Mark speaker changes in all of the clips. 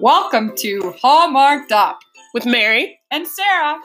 Speaker 1: Welcome to Hallmarked Up
Speaker 2: with Mary.
Speaker 1: and Sarah.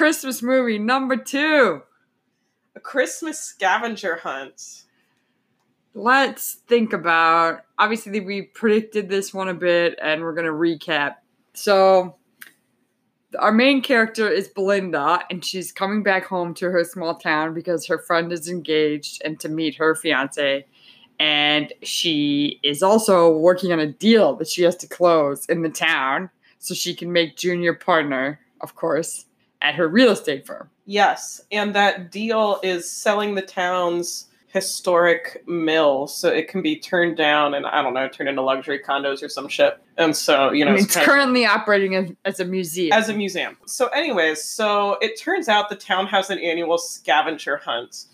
Speaker 1: Christmas movie number two.
Speaker 2: A Christmas scavenger hunt.
Speaker 1: Let's think about. Obviously, we predicted this one a bit, and we're gonna recap. So, our main character is Belinda, and she's coming back home to her small town because her friend is engaged and to meet her fiance. And she is also working on a deal that she has to close in the town so she can make Junior partner, of course, at her real estate firm.
Speaker 2: Yes, and that deal is selling the town's historic mill so it can be turned down and I don't know, turned into luxury condos or some shit. And so, you know,
Speaker 1: I mean,
Speaker 2: it's
Speaker 1: it's
Speaker 2: kind of-
Speaker 1: currently operating as, as a museum.
Speaker 2: as a museum. So, anyways, so it turns out the town has an annual scavenger hunt.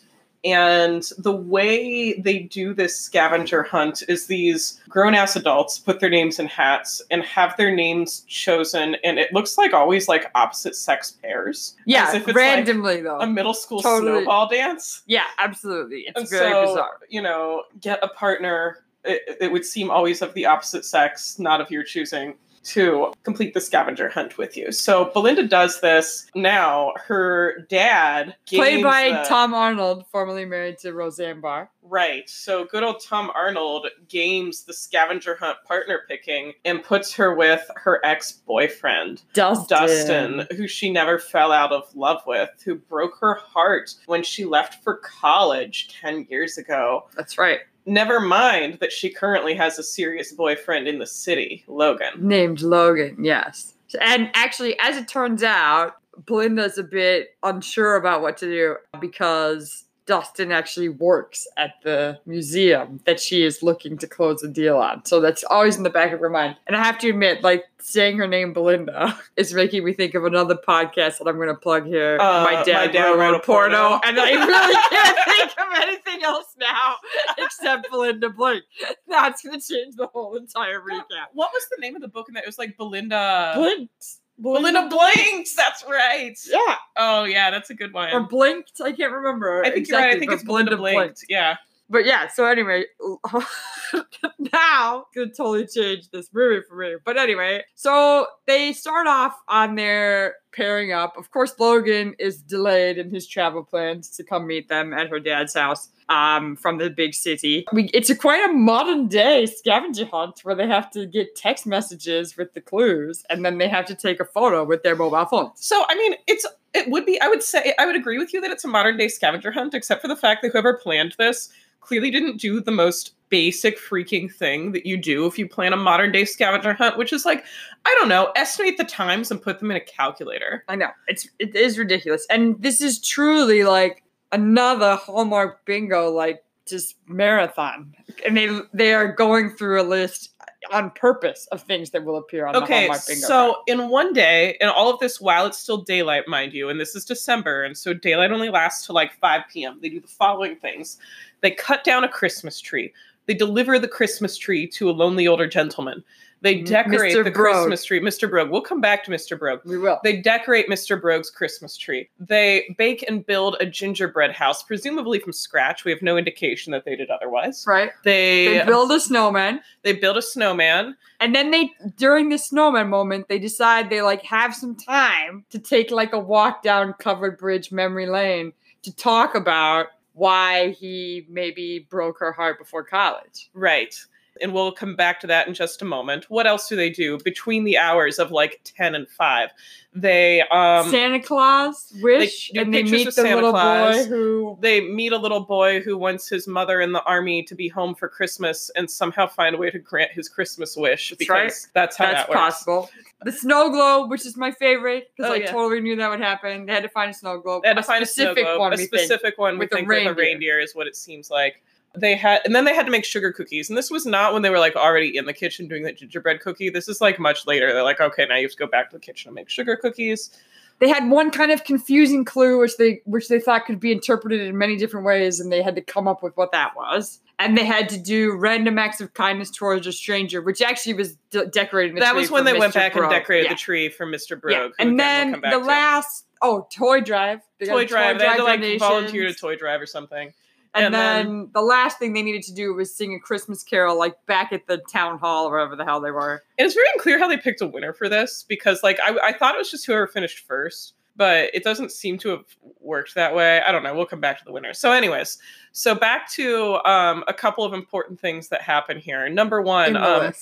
Speaker 2: And the way they do this scavenger hunt is these grown ass adults put their names in hats and have their names chosen. And it looks like always like opposite sex pairs.
Speaker 1: yeah,
Speaker 2: As if it's
Speaker 1: randomly though.
Speaker 2: A middle school
Speaker 1: Totally.
Speaker 2: snowball dance.
Speaker 1: yeah, absolutely. It's
Speaker 2: And
Speaker 1: very
Speaker 2: so,
Speaker 1: bizarre.
Speaker 2: you know, get a partner. It, it would seem always of the opposite sex, not of your choosing, to complete the scavenger hunt with you. So Belinda does this now. Her dad,
Speaker 1: Played by
Speaker 2: the-
Speaker 1: Tom Arnold, formerly married to Roseanne Barr.
Speaker 2: Right. So good old Tom Arnold games the scavenger hunt partner picking and puts her with her ex boyfriend.
Speaker 1: Dustin.
Speaker 2: Dustin, who she never fell out of love with, who broke her heart when she left for college 10 years ago.
Speaker 1: That's right.
Speaker 2: Never mind that she currently has a serious boyfriend in the city, Logan.
Speaker 1: Named Logan, yes. And actually, as it turns out, Belinda's a bit unsure about what to do because Dustin actually works at the museum that she is looking to close a deal on. So that's always in the back of her mind. And I have to admit, like saying her name Belinda is making me think of another podcast that I'm going to plug here.
Speaker 2: Uh,
Speaker 1: my dad,
Speaker 2: My Dad
Speaker 1: wrote,
Speaker 2: Wrote
Speaker 1: a porno,
Speaker 2: Porno.
Speaker 1: and I really can't think of anything else now except Belinda Blink. That's going to change the whole entire recap.
Speaker 2: What was the name of the book? And that it was like Belinda.
Speaker 1: Blinked.
Speaker 2: Belinda Blinks. That's right.
Speaker 1: Yeah,
Speaker 2: Oh yeah, that's a good one.
Speaker 1: or blinked. I can't remember.
Speaker 2: I think you're right. I think it's Belinda Blinked. Yeah.
Speaker 1: But yeah, so anyway, now could totally change this movie for me. But anyway, so they start off on their pairing up. Of course, Logan is delayed in his travel plans to come meet them at her dad's house um, from the big city. We, it's a quite a modern day scavenger hunt where they have to get text messages with the clues, and then they have to take a photo with their mobile phone.
Speaker 2: So I mean, it's it would be. I would say I would agree with you that it's a modern day scavenger hunt, except for the fact that whoever planned this clearly didn't do the most basic freaking thing that you do if you plan a modern day scavenger hunt, which is like I don't know, estimate the times and put them in a calculator.
Speaker 1: I know it's it is ridiculous, and this is truly like another Hallmark bingo, like just marathon, and they they are going through a list on purpose of things that will appear on the
Speaker 2: Okay,
Speaker 1: Hallmark bingo.
Speaker 2: so
Speaker 1: card.
Speaker 2: in one day, and all of this while it's still daylight, mind you, and this is December, and so daylight only lasts to like 5 p.m. They do the following things they cut down a Christmas tree, they deliver the Christmas tree to a lonely older gentleman, they decorate
Speaker 1: Mr.
Speaker 2: the
Speaker 1: Brogue.
Speaker 2: Christmas tree. Mr. Brogue, we'll come back to Mr. Brogue.
Speaker 1: we will.
Speaker 2: They decorate Mr. Brogue's Christmas tree. They bake and build a gingerbread house, presumably from scratch. We have no indication that they did otherwise.
Speaker 1: right.
Speaker 2: They
Speaker 1: They um, build a snowman,
Speaker 2: they build a snowman.
Speaker 1: and then they during the snowman moment they decide they like have some time to take like a walk down covered bridge memory lane to talk about why he maybe broke her heart before college.
Speaker 2: Right. And we'll come back to that in just a moment. What else do they do between the hours of like 10 and 5? They um
Speaker 1: Santa Claus wish,
Speaker 2: do
Speaker 1: and they meet the
Speaker 2: Santa
Speaker 1: little
Speaker 2: Claus.
Speaker 1: boy who
Speaker 2: they meet a little boy who wants his mother in the army to be home for Christmas and somehow find a way to grant his Christmas wish
Speaker 1: That's
Speaker 2: because
Speaker 1: right.
Speaker 2: that's how
Speaker 1: that's
Speaker 2: that works.
Speaker 1: possible. The snow globe, which is my favorite, because
Speaker 2: Oh,
Speaker 1: I
Speaker 2: yeah.
Speaker 1: totally knew that would happen. They had to find a snow globe.
Speaker 2: They had to
Speaker 1: a
Speaker 2: find a
Speaker 1: specific
Speaker 2: snow globe,
Speaker 1: one.
Speaker 2: a
Speaker 1: we think.
Speaker 2: specific one
Speaker 1: with
Speaker 2: we
Speaker 1: a
Speaker 2: think with a
Speaker 1: reindeer.
Speaker 2: reindeer is what it seems like. They had, and then they had to make sugar cookies, and this was not when they were like already in the kitchen doing the gingerbread cookie. This is like much later. They're like, okay, now you have to go back to the kitchen and make sugar cookies.
Speaker 1: They had one kind of confusing clue, which they which they thought could be interpreted in many different ways, and they had to come up with what that was. And they had to do random acts of kindness towards a stranger, which actually was de- decorating. The
Speaker 2: that was when they went
Speaker 1: Mr.
Speaker 2: back and decorated
Speaker 1: Yeah.
Speaker 2: the tree for Mr. Brogue.
Speaker 1: Yeah. And
Speaker 2: we'll
Speaker 1: then the
Speaker 2: to.
Speaker 1: last, oh, toy drive. They
Speaker 2: toy
Speaker 1: a
Speaker 2: drive, they had to like volunteer to toy drive or something.
Speaker 1: And,
Speaker 2: And
Speaker 1: then,
Speaker 2: then-
Speaker 1: the last thing they needed to do was sing a Christmas carol, like back at the town hall or wherever the hell they were.
Speaker 2: And it's very unclear how they picked a winner for this because, like, I, I thought it was just whoever finished first, but it doesn't seem to have worked that way. I don't know. We'll come back to the winner. So, anyways, so back to um, a couple of important things that happen here. Number one, um,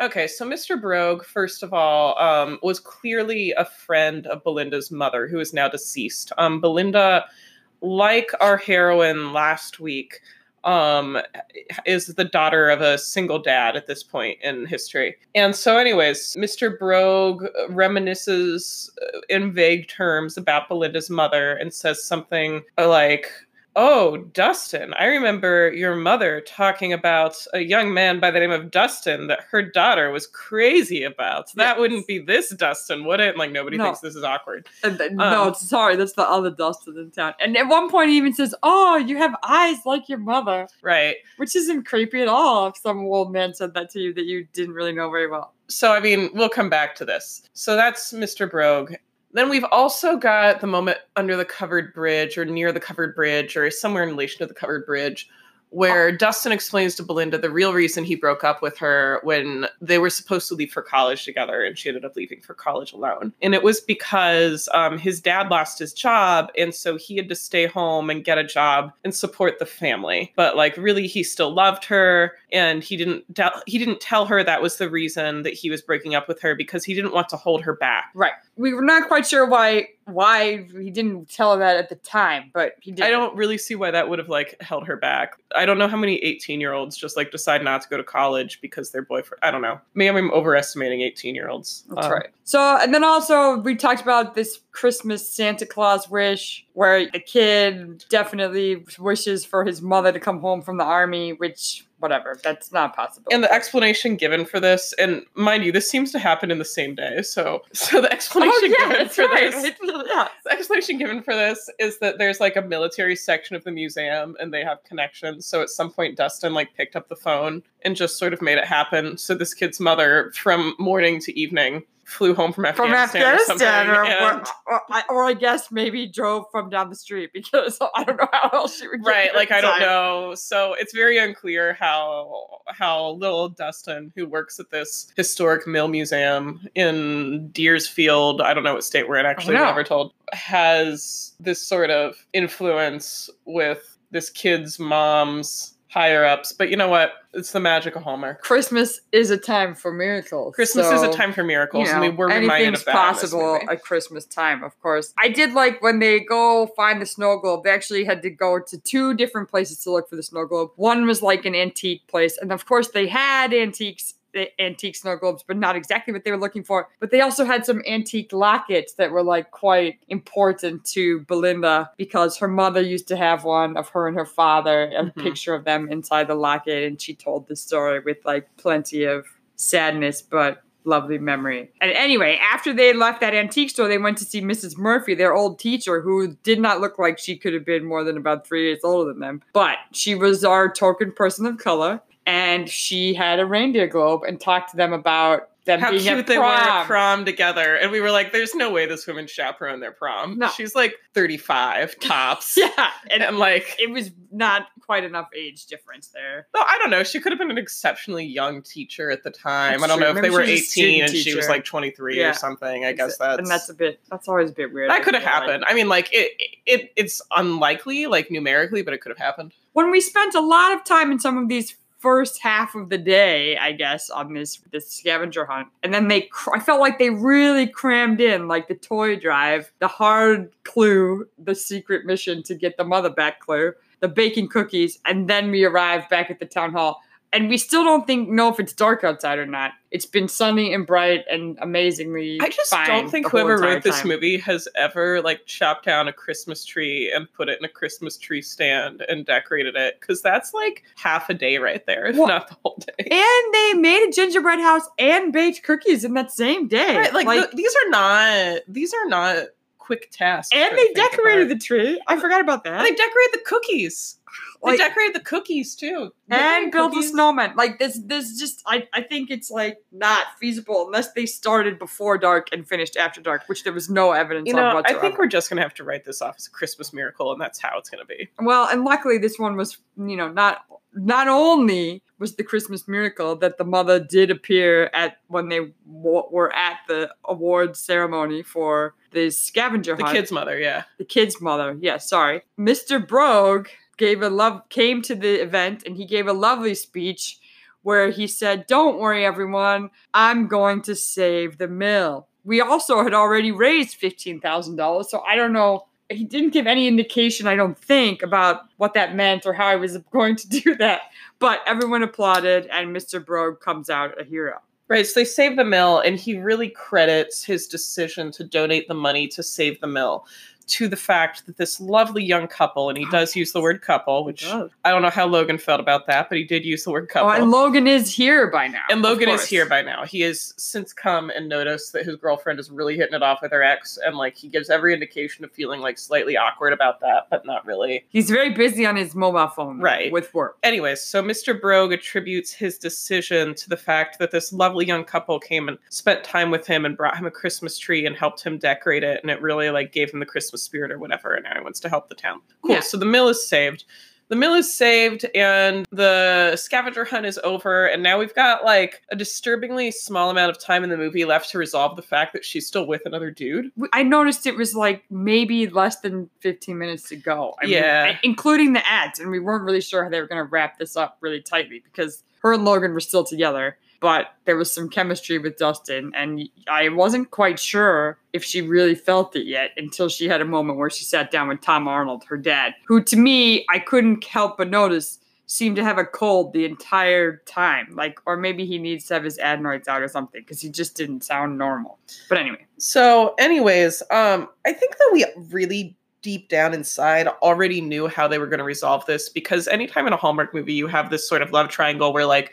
Speaker 2: okay, so Mr. Brogue, first of all, um, was clearly a friend of Belinda's mother, who is now deceased. Um, Belinda, like our heroine last week, um is the daughter of a single dad at this point in history. And so anyways, Mr. Brogue reminisces in vague terms about Belinda's mother and says something like Oh, Dustin. I remember your mother talking about a young man by the name of Dustin that her daughter was crazy about. That
Speaker 1: Yes.
Speaker 2: wouldn't be this Dustin, would it? Like, nobody
Speaker 1: No.
Speaker 2: thinks this is awkward.
Speaker 1: And th- no,
Speaker 2: um,
Speaker 1: sorry, that's the other Dustin in town. And at one point, he even says, "Oh, you have eyes like your mother,"
Speaker 2: Right.
Speaker 1: which isn't creepy at all. If some old man said that to you that you didn't really know very well.
Speaker 2: so I mean, we'll come back to this. So that's Mr. Brogue. Then we've also got the moment under the covered bridge or near the covered bridge or somewhere in relation to the covered bridge where Dustin explains to Belinda the real reason he broke up with her when they were supposed to leave for college together and she ended up leaving for college alone. And it was because um, his dad lost his job and so he had to stay home and get a job and support the family. But like really he still loved her and he didn't he didn't tell her that was the reason that he was breaking up with her because he didn't want to hold her back.
Speaker 1: Right. We were not quite sure why why he didn't tell her that at the time, but he did.
Speaker 2: I don't really see why that would have like held her back. I don't know how many 18 year olds just like decide not to go to college because their boyfriend. I don't know. Maybe I'm overestimating 18 year olds.
Speaker 1: That's
Speaker 2: Um,
Speaker 1: right. So, and then also we talked about this Christmas Santa Claus wish, where the kid definitely wishes for his mother to come home from the army, which whatever, that's not possible.
Speaker 2: And the explanation given for this, and mind you, this seems to happen in the same day. So, so the explanation
Speaker 1: oh yeah,
Speaker 2: given for
Speaker 1: right.
Speaker 2: this,
Speaker 1: yeah.
Speaker 2: the explanation given for this is that there's like a military section of the museum, and they have connections. So at some point, Dustin like picked up the phone and just sort of made it happen. So this kid's mother, from morning to evening, flew home from
Speaker 1: From
Speaker 2: Afghanistan,
Speaker 1: Afghanistan,
Speaker 2: or,
Speaker 1: or, or, or, I- or I guess maybe drove from down the street because I don't know how else she would get
Speaker 2: right like i don't know. So it's very unclear how how little dustin who works at this historic mill museum in deersfield i don't know what state we're in oh, actually
Speaker 1: know.
Speaker 2: we're never told has this sort of influence with this kid's mom's higher ups but you know what it's the magic of hallmark
Speaker 1: Christmas is a time for miracles.
Speaker 2: christmas is a time for miracles
Speaker 1: you
Speaker 2: and we
Speaker 1: know,
Speaker 2: were reminded of that
Speaker 1: possible at Christmas time, of course. I did like when they go find the snow globe. They actually had to go to two different places to look for the snow globe. One was like an antique place, and of course they had antiques. The Antique snow globes, but not exactly what they were looking for. But they also had some antique lockets that were like quite important to Belinda because her mother used to have one of her and her father, a
Speaker 2: Mhm.
Speaker 1: picture of them inside the locket, and she told the story with like plenty of sadness, but lovely memory. And anyway, after they left that antique store, they went to see Mrs. Murphy, their old teacher, who did not look like she could have been more than about three years older than them. But she was our token person of color, and she had a reindeer globe and talked to them about them
Speaker 2: how
Speaker 1: being
Speaker 2: cute
Speaker 1: at
Speaker 2: they were at
Speaker 1: prom.
Speaker 2: together. And we were like, there's no way this woman chaperoned their prom.
Speaker 1: No.
Speaker 2: She's like 35 tops.
Speaker 1: Yeah, and
Speaker 2: And like,
Speaker 1: it was not quite enough age difference there.
Speaker 2: no, I don't know. She could have been an exceptionally young teacher at the time.
Speaker 1: That's
Speaker 2: I don't
Speaker 1: true.
Speaker 2: know if they were
Speaker 1: she was a
Speaker 2: 18
Speaker 1: student
Speaker 2: and she was like 23
Speaker 1: Yeah.
Speaker 2: or something. I guess that's.
Speaker 1: and that's a bit. That's always a bit weird.
Speaker 2: that could have
Speaker 1: feel like.
Speaker 2: happened. I mean, like it, it, it's unlikely, like numerically, but it could have happened.
Speaker 1: when we spent a lot of time in some of these first half of the day, I guess, on this this scavenger hunt, and then they. Cr- I felt like they really crammed in like the toy drive, the hard clue, the secret mission to get the mother back clue, the baking cookies, and then we arrived back at the town hall. And we still don't think know if it's dark outside or not. It's been sunny and bright and amazingly.
Speaker 2: I just don't think whoever wrote this
Speaker 1: time.
Speaker 2: movie has ever like chopped down a Christmas tree and put it in a Christmas tree stand and decorated it because that's like half a day right there, if
Speaker 1: Well-
Speaker 2: not the whole day.
Speaker 1: And they made a gingerbread house and baked cookies in that same day.
Speaker 2: Right, like, th- these are not these are not quick tasks.
Speaker 1: and they decorated the tree. I forgot about that.
Speaker 2: And they decorated the cookies. They
Speaker 1: Like-
Speaker 2: decorated the cookies too.
Speaker 1: and built a
Speaker 2: Cookies.
Speaker 1: snowman. Like this, this just I, I think it's like not feasible unless they started before dark and finished after dark, which there was no evidence
Speaker 2: You know, I think we're just gonna have to write this off as a Christmas miracle, and that's how it's gonna be.
Speaker 1: well, and luckily this one was you know not not only was the Christmas miracle that the mother did appear at when they w- were at the awards ceremony for the scavenger hunt.
Speaker 2: The kid's mother, yeah.
Speaker 1: the kid's mother. Yeah, sorry. Mr. Brogue gave a love came to the event and he gave a lovely speech where he said, "Don't worry everyone, I'm going to save the mill." We also had already raised $15,000, so I don't know he didn't give any indication, I don't think, about what that meant or how I was going to do that. But everyone applauded, and Mr. Brogue comes out a hero.
Speaker 2: Right, so they save the mill, and he really credits his decision to donate the money to save the mill to the fact that this lovely young couple, and he oh, does use the word couple, which oh. I don't know how Logan felt about that, but he did use the word
Speaker 1: Oh,
Speaker 2: couple.
Speaker 1: and Logan is here by now.
Speaker 2: And Logan is here by now. He has since come and noticed that his girlfriend is really hitting it off with her ex, and like he gives every indication of feeling like slightly awkward about that, but not really.
Speaker 1: He's very busy on his mobile phone,
Speaker 2: Right.
Speaker 1: with work.
Speaker 2: Anyways, so Mr. Brogue attributes his decision to the fact that this lovely young couple came and spent time with him and brought him a Christmas tree and helped him decorate it, and it really like gave him the Christmas spirit or whatever, and now he wants to help the town. Cool.
Speaker 1: Yeah.
Speaker 2: So the mill is saved. The mill is saved and the scavenger hunt is over, and now we've got like a disturbingly small amount of time in the movie left to resolve the fact that she's still with another dude.
Speaker 1: I noticed it was like maybe less than 15 minutes to go. I mean,
Speaker 2: Yeah.
Speaker 1: including the ads, and we weren't really sure how they were going to wrap this up really tightly because her and Logan were still together, but there was some chemistry with Dustin, and I wasn't quite sure if she really felt it yet until she had a moment where she sat down with Tom Arnold, her dad, who to me, I couldn't help but notice seemed to have a cold the entire time. Like, or maybe he needs to have his adenoids out or something because he just didn't sound normal. But anyway.
Speaker 2: So, anyways, um, I think that we really deep down inside already knew how they were going to resolve this because anytime in a Hallmark movie you have this sort of love triangle where like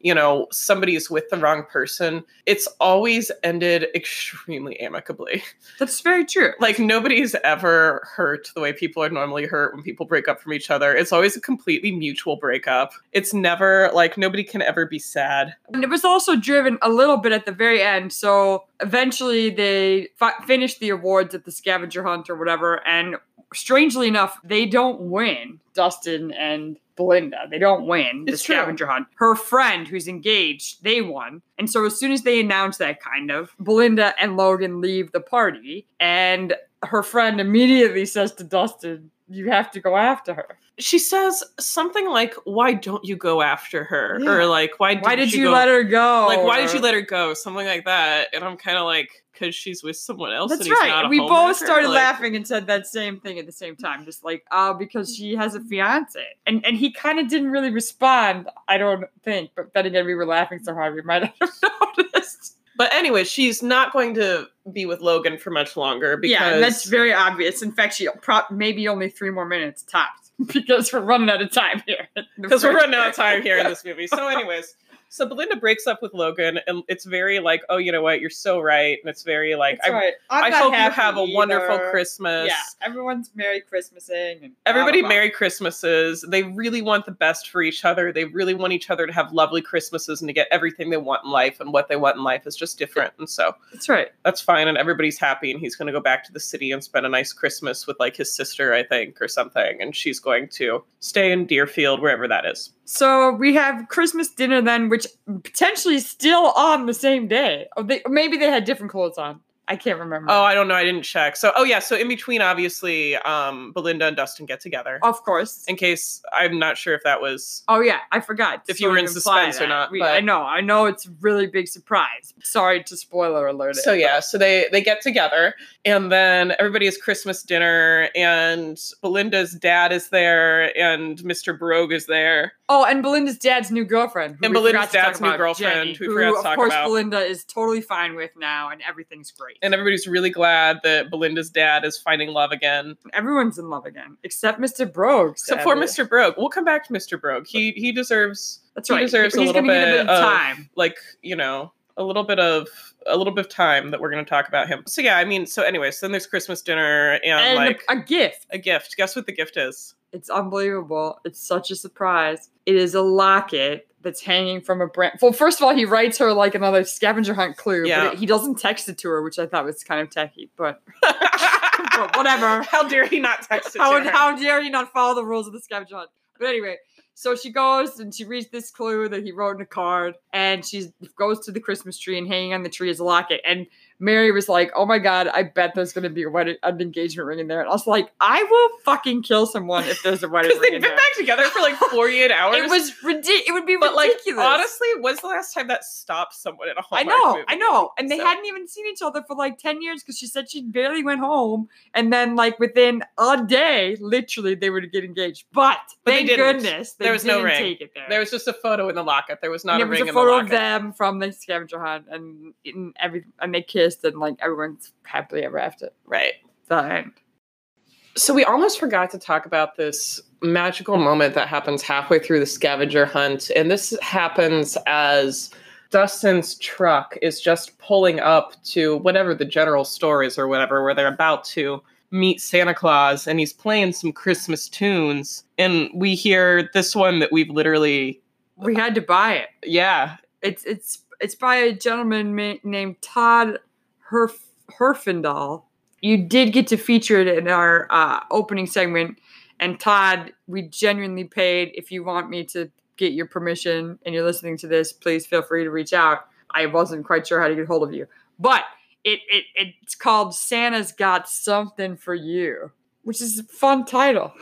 Speaker 2: you know somebody is with the wrong person it's always ended extremely amicably
Speaker 1: That's very true.
Speaker 2: like nobody's ever hurt the way people are normally hurt when people break up from each other it's always a completely mutual breakup it's never like nobody can ever be sad
Speaker 1: And it was also driven a little bit at the very end. So eventually they fi- finished the awards at the scavenger hunt or whatever. And strangely enough, they don't win, Dustin and Belinda. They don't win the
Speaker 2: It's true.
Speaker 1: scavenger hunt. Her friend, who's engaged, they won. And so as soon as they announce that kind of, Belinda and Logan leave the party. And her friend immediately says to Dustin, You have to go after her.
Speaker 2: she says something like why don't you go after her
Speaker 1: Yeah.
Speaker 2: or like why,
Speaker 1: Why did you
Speaker 2: go-
Speaker 1: let her go?
Speaker 2: like why did you let her go something like that and i'm kind of like because she's with someone else
Speaker 1: That's
Speaker 2: and he's
Speaker 1: right. We both started
Speaker 2: Like,
Speaker 1: laughing and said that same thing at the same time, just like, oh, because she has a fiance, and and he kind of didn't really respond. I don't think, but then again, we were laughing so hard we might have noticed.
Speaker 2: but anyway she's not going to be with logan for much longer because
Speaker 1: yeah, that's very obvious. In fact, she pro- maybe only three more minutes tops because we're running out of time here.
Speaker 2: because we're running out of time here in this movie so anyways so belinda breaks up with logan and it's very like oh you know what you're so right and it's very like
Speaker 1: That's
Speaker 2: i,
Speaker 1: right.
Speaker 2: I hope you have a wonderful
Speaker 1: either.
Speaker 2: christmas
Speaker 1: Yeah, everyone's Merry Christmasing. And
Speaker 2: Everybody
Speaker 1: blah, blah.
Speaker 2: Merry Christmases. They really want the best for each other. They really want each other to have lovely Christmases and to get everything they want in life. And what they want in life is just different. And so
Speaker 1: That's right.
Speaker 2: that's fine. And everybody's happy. And he's going to go back to the city and spend a nice Christmas with like his sister, I think, or something. And she's going to stay in Deerfield, wherever that is.
Speaker 1: So we have Christmas dinner then, which potentially still on the same day. Or they, maybe they had different clothes on. I can't remember.
Speaker 2: Oh, I don't know. I didn't check. So, oh yeah. So in between, obviously, um, Belinda and Dustin get together.
Speaker 1: of course.
Speaker 2: In case I'm not sure if that was.
Speaker 1: Oh yeah, I forgot.
Speaker 2: If you were in suspense or not,
Speaker 1: We- I know, I know, it's a really big surprise. Sorry to spoiler alert. it,
Speaker 2: So
Speaker 1: but-
Speaker 2: yeah, so they they get together, and then everybody has Christmas dinner, and Belinda's dad is there, and Mr. Brogue is there.
Speaker 1: Oh, and Belinda's dad's new girlfriend.
Speaker 2: And Belinda's
Speaker 1: forgot to talk
Speaker 2: dad's new
Speaker 1: about,
Speaker 2: girlfriend,
Speaker 1: Jenny,
Speaker 2: who we forgot to
Speaker 1: of course
Speaker 2: about.
Speaker 1: Belinda is totally fine with now, and everything's great.
Speaker 2: And everybody's really glad that Belinda's dad is finding love again,
Speaker 1: Everyone's in love again, except Mr. Brogue.
Speaker 2: except for. Mr. Brogue. We'll come back to Mr. Brogue. He he deserves
Speaker 1: That's right.
Speaker 2: he deserves a
Speaker 1: He's
Speaker 2: little
Speaker 1: gonna need a
Speaker 2: bit
Speaker 1: bit of
Speaker 2: of-
Speaker 1: time.
Speaker 2: like you know a little bit of a little bit of time that we're going to talk about him. So yeah, I mean, so anyways, then there's Christmas dinner and,
Speaker 1: And
Speaker 2: like
Speaker 1: a, a gift.
Speaker 2: a gift. Guess what the gift is?
Speaker 1: It's unbelievable. It's such a surprise. It is a locket that's hanging from a branch. Well, first of all, he writes her like another scavenger hunt clue,
Speaker 2: Yeah.
Speaker 1: but it- he doesn't text it to her, which I thought was kind of tacky. But But whatever.
Speaker 2: How dare he not text it
Speaker 1: how,
Speaker 2: to her?
Speaker 1: how dare he not follow the rules of the scavenger hunt? But anyway, so she goes and she reads this clue that he wrote in a card, and she goes to the Christmas tree and hanging on the tree is a locket. And Mary was like, "Oh my god, I bet there's going to be a wedding, an engagement ring in there." And I was like, "I will fucking kill someone if there's a wedding ring
Speaker 2: they've been
Speaker 1: there."
Speaker 2: back together for like 48 hours.
Speaker 1: It was ridiculous. It would be
Speaker 2: but like
Speaker 1: ridiculous.
Speaker 2: honestly, when's the last time that stopped someone in a Hallmark I
Speaker 1: know,
Speaker 2: movie?
Speaker 1: I know. And they
Speaker 2: So-
Speaker 1: hadn't even seen each other for like 10 years because she said she barely went home. And then, like, within a day, literally, they were to get engaged. But,
Speaker 2: But
Speaker 1: thank
Speaker 2: didn't.
Speaker 1: goodness they
Speaker 2: There was no ring.
Speaker 1: take it there.
Speaker 2: There was just a photo in the locket. There was not
Speaker 1: and
Speaker 2: a
Speaker 1: it was
Speaker 2: ring
Speaker 1: a
Speaker 2: in the
Speaker 1: photo
Speaker 2: locket.
Speaker 1: of them from the scavenger hunt and, and every and they kissed and like everyone's happily ever after.
Speaker 2: Right.
Speaker 1: The end.
Speaker 2: So we almost forgot to talk about this magical moment that happens halfway through the scavenger hunt. And this happens as Dustin's truck is just pulling up to whatever the general store is or whatever, where they're about to meet Santa Claus and he's playing some Christmas tunes. And we hear this one that we've literally,
Speaker 1: We had to buy it.
Speaker 2: yeah,
Speaker 1: It's it's it's by a gentleman ma- named Todd Herf- Herfindahl. You did get to feature it in our uh, opening segment, and Todd, we genuinely paid. If you want me to get your permission and you're listening to this, please feel free to reach out. I wasn't quite sure how to get hold of you, but it, it it's called Santa's Got Something for You, which is a fun title.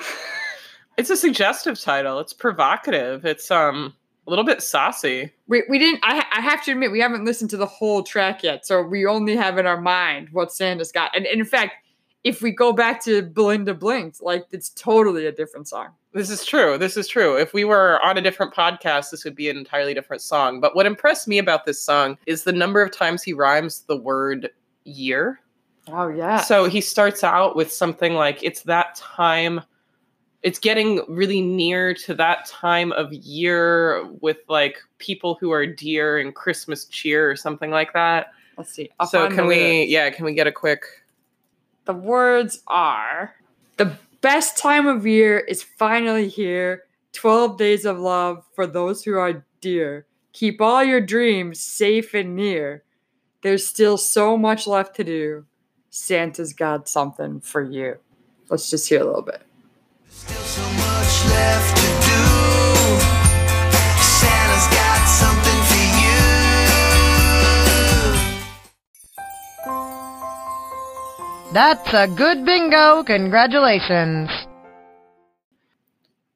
Speaker 2: it's a suggestive title. It's provocative. It's um a little bit saucy.
Speaker 1: We, we didn't I, I have to admit we haven't listened to the whole track yet so we only have in our mind what santa's got and, and in fact if we go back to belinda blinked like it's totally a different song
Speaker 2: This is true. This is true. If we were on a different podcast, this would be an entirely different song. But what impressed me about this song is the number of times he rhymes the word year.
Speaker 1: oh yeah
Speaker 2: So he starts out with something like, it's that time, it's getting really near to that time of year with like people who are dear and Christmas cheer or something like that.
Speaker 1: let's see. I'll
Speaker 2: so can we,
Speaker 1: lyrics.
Speaker 2: yeah, can we get a quick,
Speaker 1: the words are the best time of year is finally here. 12 days of love for those who are dear. Keep all your dreams safe and near. There's still so much left to do. Santa's got something for you. Let's just hear a little bit
Speaker 3: That's a good bingo. Congratulations.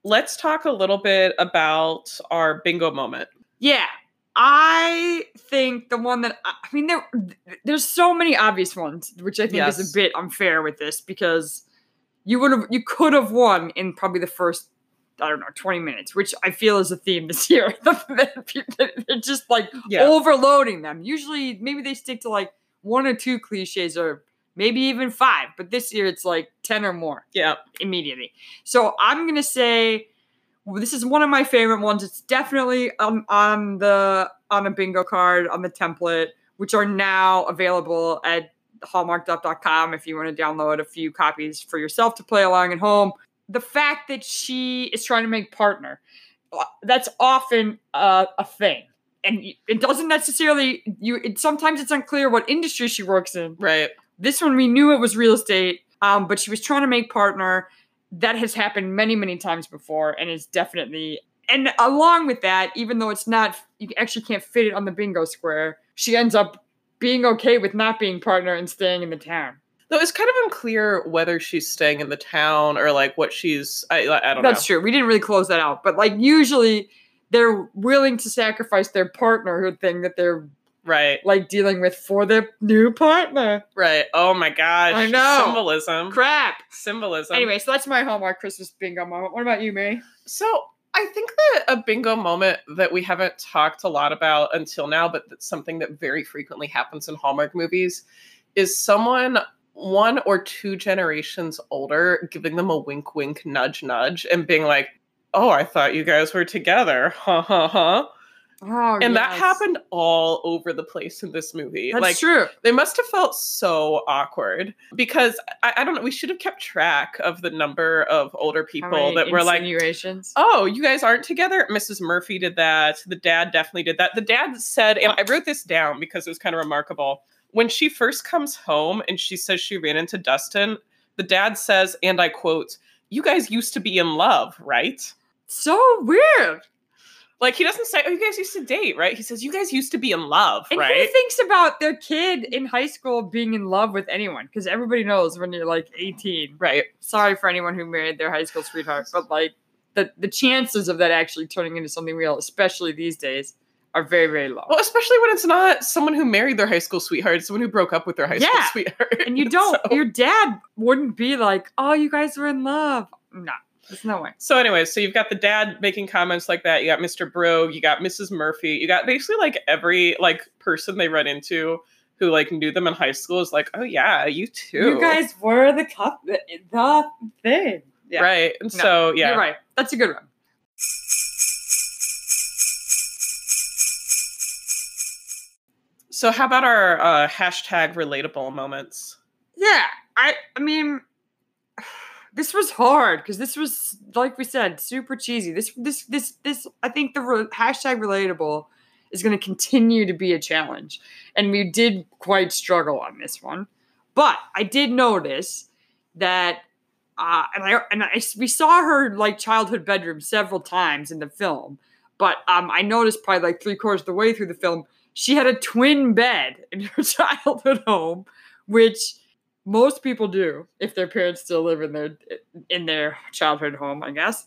Speaker 2: let's talk a little bit about our bingo moment.
Speaker 1: Yeah, I think the one that I I mean there there's so many obvious ones, which I think is a bit unfair with this because you would have you could have won in probably the first I don't know 20 minutes, which I feel is a theme this year. They're just like
Speaker 2: Yeah.
Speaker 1: overloading them. Usually maybe they stick to like one or two cliches or maybe even five, but this year it's like 10 or more
Speaker 2: Yeah.
Speaker 1: immediately. So I'm gonna say well, this is one of my favorite ones. It's definitely um, on the on a bingo card on the template, which are now available at hallmarked.com if you want to download a few copies for yourself to play along at home. The fact that she is trying to make partner, uh, that's often uh, a thing. And it doesn't necessarily you. It, sometimes it's unclear what industry she works in.
Speaker 2: Right.
Speaker 1: This one we knew it was real estate, um, but she was trying to make partner. That has happened many, many times before, and is definitely. And along with that, even though it's not, you actually can't fit it on the bingo square. She ends up being okay with not being partner and staying in the town.
Speaker 2: Though it's kind of unclear whether she's staying in the town or like what she's. I I don't
Speaker 1: That's
Speaker 2: know.
Speaker 1: That's true. We didn't really close that out, but like usually they're willing to sacrifice their partner thing that they're
Speaker 2: Right,
Speaker 1: like dealing with for their new partner.
Speaker 2: right. Oh my gosh.
Speaker 1: I know.
Speaker 2: Symbolism.
Speaker 1: Crap.
Speaker 2: Symbolism.
Speaker 1: Anyway, so that's my Hallmark Christmas bingo moment. What about you, Mary?
Speaker 2: So I think that a bingo moment that we haven't talked a lot about until now, but that's something that very frequently happens in Hallmark movies, is someone one or two generations older giving them a wink, wink, nudge, nudge, and being like, "Oh, I thought you guys were together." Ha ha ha.
Speaker 1: Oh,
Speaker 2: And that happened all over the place in this movie.
Speaker 1: That's
Speaker 2: like
Speaker 1: true.
Speaker 2: they must have felt so awkward because I, I don't know. We should have kept track of the number of older people that were like, oh, you guys aren't together? Mrs. Murphy did that. The dad definitely did that. The dad said, and I wrote this down because it was kind of remarkable. When she first comes home and she says she ran into Dustin, the dad says, and I quote, You guys used to be in love, right?
Speaker 1: so weird.
Speaker 2: Like he doesn't say, Oh, you guys used to date, right? He says, You guys used to be in love,
Speaker 1: And who thinks about their kid in high school being in love with anyone? Because everybody knows when you're like 18.
Speaker 2: Right.
Speaker 1: Sorry for anyone who married their high school sweetheart, but like the the chances of that actually turning into something real, especially these days, are very very low.
Speaker 2: Well, especially when it's not someone who married their high school sweetheart, someone who broke up with their high school
Speaker 1: Yeah.
Speaker 2: sweetheart.
Speaker 1: and you don't.
Speaker 2: So-
Speaker 1: Your dad wouldn't be like, "Oh, you guys were in love." No, there's no way.
Speaker 2: So, anyways, so you've got the dad making comments like that. You got Mr. Bro. You got Mrs. Murphy. You got basically like every like person they run into who like knew them in high school is like, oh yeah, you too.
Speaker 1: You guys were the cup, the, the thing. Yeah,
Speaker 2: right? And
Speaker 1: No,
Speaker 2: so yeah,
Speaker 1: You're right. That's a good one.
Speaker 2: So how about our uh, hashtag relatable moments?
Speaker 1: Yeah, I I mean this was hard because this was like we said super cheesy. This this this this I think the re- hashtag relatable is going to continue to be a challenge, and we did quite struggle on this one. But I did notice that, uh, and I and I we saw her like childhood bedroom several times in the film. But um, I noticed probably like three quarters of the way through the film, she had a twin bed in her childhood home, which most people do if their parents still live in their in their childhood home, I guess.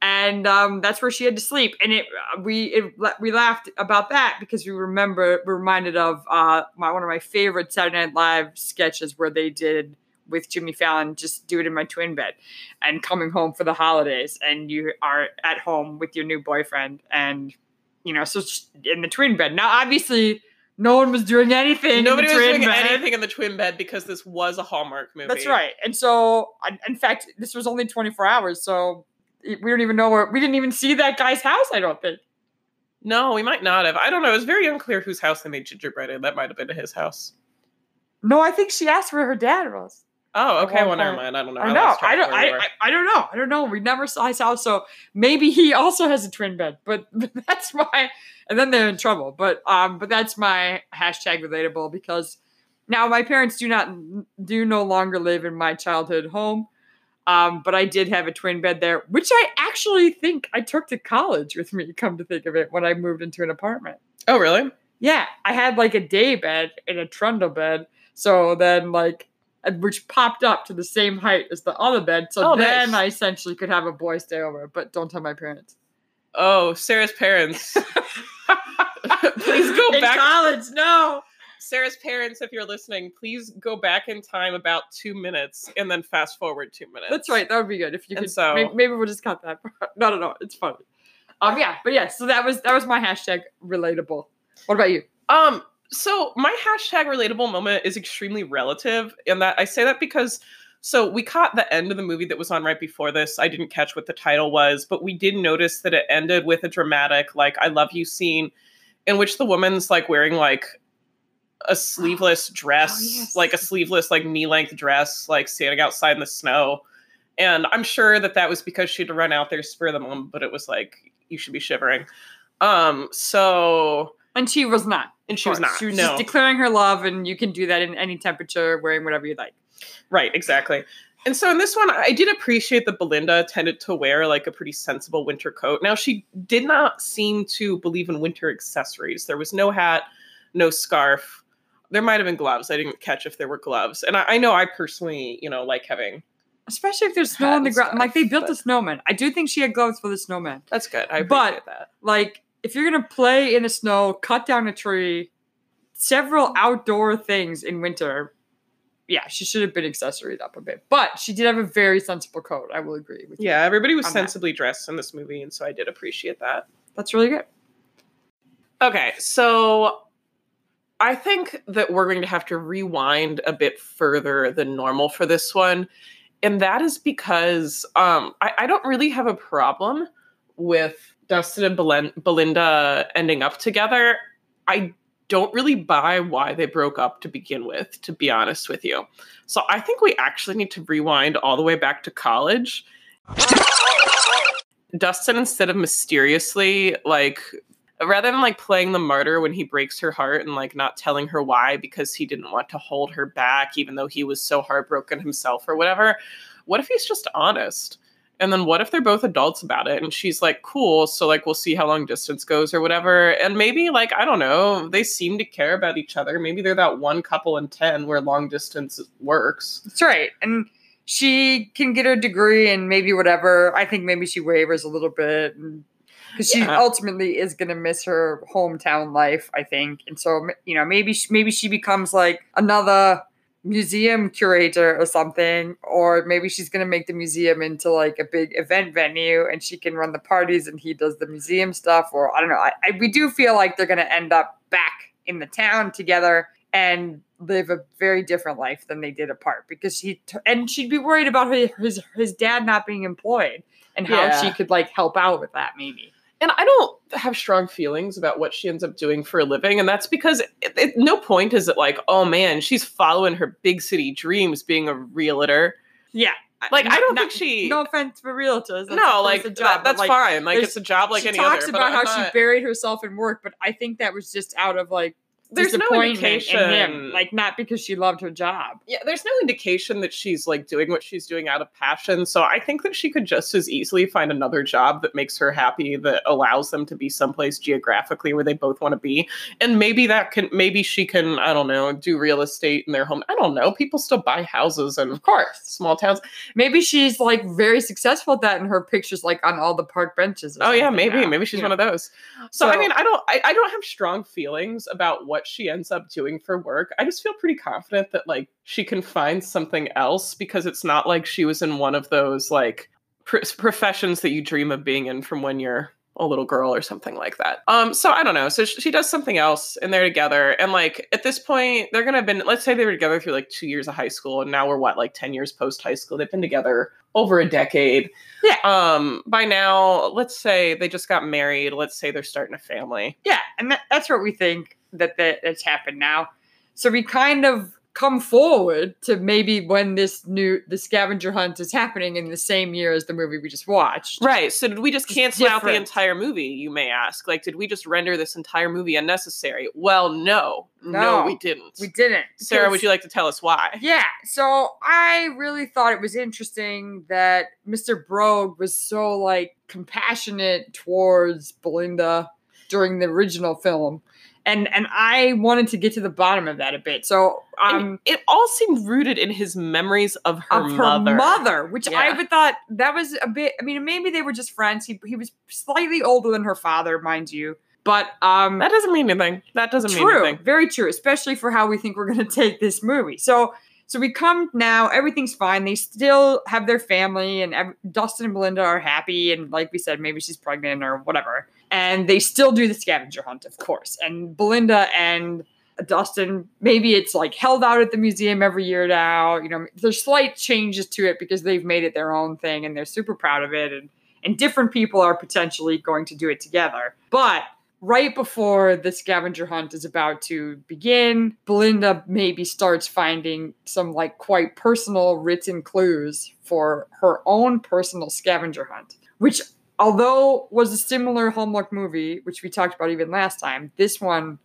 Speaker 1: And um, that's where she had to sleep. And it we it, we laughed about that because we remember we're reminded of uh, my one of my favorite Saturday Night Live sketches where they did with Jimmy Fallon, just do it in my twin bed, and coming home for the holidays, and you are at home with your new boyfriend, and you know, so in the twin bed. Now, obviously, no one was doing anything.
Speaker 2: Nobody
Speaker 1: in
Speaker 2: was doing
Speaker 1: bed.
Speaker 2: anything in the twin bed because this was a Hallmark movie.
Speaker 1: That's right. And so, in fact, this was only 24 hours, so we don't even know where we didn't even see that guy's house. I don't think.
Speaker 2: No, we might not have. I don't know. It was very unclear whose house they made gingerbread in. That might have been his house.
Speaker 1: No, I think she asked where her dad was.
Speaker 2: Oh, okay. Well, never mind. I don't know.
Speaker 1: I know. I don't. I. I, I don't know. I don't know. We never saw his house, so maybe he also has a twin bed. But, but that's my. And then they're in trouble. But um, but that's my hashtag relatable because now my parents do not do no longer live in my childhood home. Um, but I did have a twin bed there, which I actually think I took to college with me. Come to think of it, when I moved into an apartment.
Speaker 2: oh, really?
Speaker 1: Yeah, I had like a day bed and a trundle bed. So then, like, which popped up to the same height as the other bed. So
Speaker 2: Oh,
Speaker 1: then
Speaker 2: nice.
Speaker 1: I essentially could have a boy stay over, but don't tell my parents.
Speaker 2: Oh, Sarah's parents. please go
Speaker 1: In
Speaker 2: back.
Speaker 1: college, no.
Speaker 2: Sarah's parents, if you're listening, please go back in time about two minutes and then fast forward two minutes.
Speaker 1: That's right. That would be good if you
Speaker 2: And
Speaker 1: could.
Speaker 2: so-
Speaker 1: maybe, maybe we'll just cut that. part. No, no, no. It's funny. Um, yeah, but yeah. So that was that was my hashtag relatable. What about you?
Speaker 2: Um, so my hashtag relatable moment is extremely relative, and that I say that because so we caught the end of the movie that was on right before this. I didn't catch what the title was, but we did notice that it ended with a dramatic like "I love you" scene, in which the woman's like wearing like a sleeveless dress,
Speaker 1: Oh, yes.
Speaker 2: like a sleeveless like knee length dress, like standing outside in the snow. And I'm sure that that was because she had to run out there spur the moment, but it was like you should be shivering. Um, so
Speaker 1: And she was not.
Speaker 2: and she was not.
Speaker 1: She was
Speaker 2: no.
Speaker 1: just declaring her love, and you can do that in any temperature, wearing whatever you like.
Speaker 2: Right, exactly. And so in this one, I did appreciate that Belinda tended to wear like a pretty sensible winter coat. Now, she did not seem to believe in winter accessories. There was no hat, no scarf. There might have been gloves. I didn't catch if there were gloves. And I, I know I personally, you know, like having.
Speaker 1: Especially if there's snow on the ground. Like they built
Speaker 2: but-
Speaker 1: a snowman. I do think she had gloves for the snowman.
Speaker 2: That's good. I
Speaker 1: But-
Speaker 2: appreciate that.
Speaker 1: Like if you're gonna play in the snow, cut down a tree, several outdoor things in winter. Yeah, she should have been accessoried up a bit, but she did have a very sensible coat. I will agree with you.
Speaker 2: Yeah, everybody was
Speaker 1: on that.
Speaker 2: sensibly dressed in this movie, and so I did appreciate that.
Speaker 1: That's really good.
Speaker 2: Okay, so I think that we're going to have to rewind a bit further than normal for this one. And that is because um, I, I don't really have a problem with Dustin and Belen- Belinda ending up together. I don't really buy why they broke up to begin with, to be honest with you. So I think we actually need to rewind all the way back to college. Dustin, instead of mysteriously like rather than like playing the martyr when he breaks her heart and like not telling her why because he didn't want to hold her back even though he was so heartbroken himself or whatever what if he's just honest and then what if they're both adults about it and she's like cool so like we'll see how long distance goes or whatever and maybe like i don't know they seem to care about each other maybe they're that one couple in 10 where long distance works
Speaker 1: That's right. And she can get her degree and maybe whatever. I think maybe she wavers a little bit because she
Speaker 2: Yeah.
Speaker 1: ultimately is going to miss her hometown life, I think. And so, you know, maybe she, maybe she becomes like another museum curator or something or maybe she's going to make the museum into like a big event venue and she can run the parties and he does the museum stuff or i don't know i, I we do feel like they're going to end up back in the town together and live a very different life than they did apart because she t- and she'd be worried about her, his his dad not being employed and how
Speaker 2: Yeah.
Speaker 1: she could like help out with that maybe
Speaker 2: and I don't have strong feelings about what she ends up doing for a living, and that's because at, no point is it like, oh man, she's following her big city dreams, being a realtor.
Speaker 1: yeah
Speaker 2: Like, I don't
Speaker 1: Not-
Speaker 2: think she-
Speaker 1: no offense for realtors that's,
Speaker 2: no, like
Speaker 1: a
Speaker 2: that-
Speaker 1: job, but,
Speaker 2: that's
Speaker 1: like,
Speaker 2: fine. Like it's a job like
Speaker 1: she
Speaker 2: any
Speaker 1: talks
Speaker 2: other. but
Speaker 1: about
Speaker 2: I'm
Speaker 1: how she buried herself in work, but I think that was just out of like
Speaker 2: There's no indication.
Speaker 1: in him, like not because she loved her job.
Speaker 2: yeah, there's no indication that she's like doing what she's doing out of passion. So I think that she could just as easily find another job that makes her happy, that allows them to be someplace geographically where they both want to be. And maybe that can, maybe she can, I don't know, do real estate in their home. I don't know. People still buy houses and
Speaker 1: Of course,
Speaker 2: small towns.
Speaker 1: maybe she's like very successful at that, and her pictures like on all the park benches.
Speaker 2: Oh yeah, maybe
Speaker 1: now,
Speaker 2: maybe she's
Speaker 1: you
Speaker 2: one of those. So, I mean, I don't I, I don't have strong feelings about what she ends up doing for work. I just feel pretty confident that like she can find something else because it's not like she was in one of those like pr- professions that you dream of being in from when you're a little girl or something like that. Um so I don't know. So sh- she does something else and they're together and like at this point they're going to have been let's say they were together through like 2 years of high school and now we're what like 10 years post high school. They've been together over a decade.
Speaker 1: Yeah.
Speaker 2: Um by now let's say they just got married, let's say they're starting a family.
Speaker 1: Yeah, and that, that's what we think that, that that's happened now. So we kind of come forward to maybe when this new the scavenger hunt is happening in the same year as the movie we just watched.
Speaker 2: Right. So did we just
Speaker 1: Just
Speaker 2: cancel out the entire movie, you may ask? Like, did we just render this entire movie unnecessary? Well, no. No,
Speaker 1: No,
Speaker 2: we didn't.
Speaker 1: We didn't.
Speaker 2: Sarah, would you like to tell us why?
Speaker 1: Yeah, so I really thought it was interesting that Mr. Brogue was so like compassionate towards Belinda during the original film. And and I wanted to get to the bottom of that a bit. So um
Speaker 2: it all seemed rooted in his memories of her
Speaker 1: of her
Speaker 2: mother.
Speaker 1: mother, which I would thought that was a bit I mean maybe they were just friends. He he was slightly older than her father, mind you. But um
Speaker 2: That doesn't mean anything. That doesn't mean anything.
Speaker 1: very true, especially for how we think we're going to take this movie. So, so we come now, everything's fine. They still have their family, and ev- Dustin and Belinda are happy. And like we said, maybe she's pregnant or whatever. And they still do the scavenger hunt, of course. And Belinda and Dustin, maybe it's like held out at the museum every year now. You know, there's slight changes to it because they've made it their own thing, and they're super proud of it. And and different people are potentially going to do it together, but right before the scavenger hunt is about to begin, Belinda maybe starts finding some like quite personal written clues for her own personal scavenger hunt, which although was a similar Hallmark movie, which we talked about even last time, this one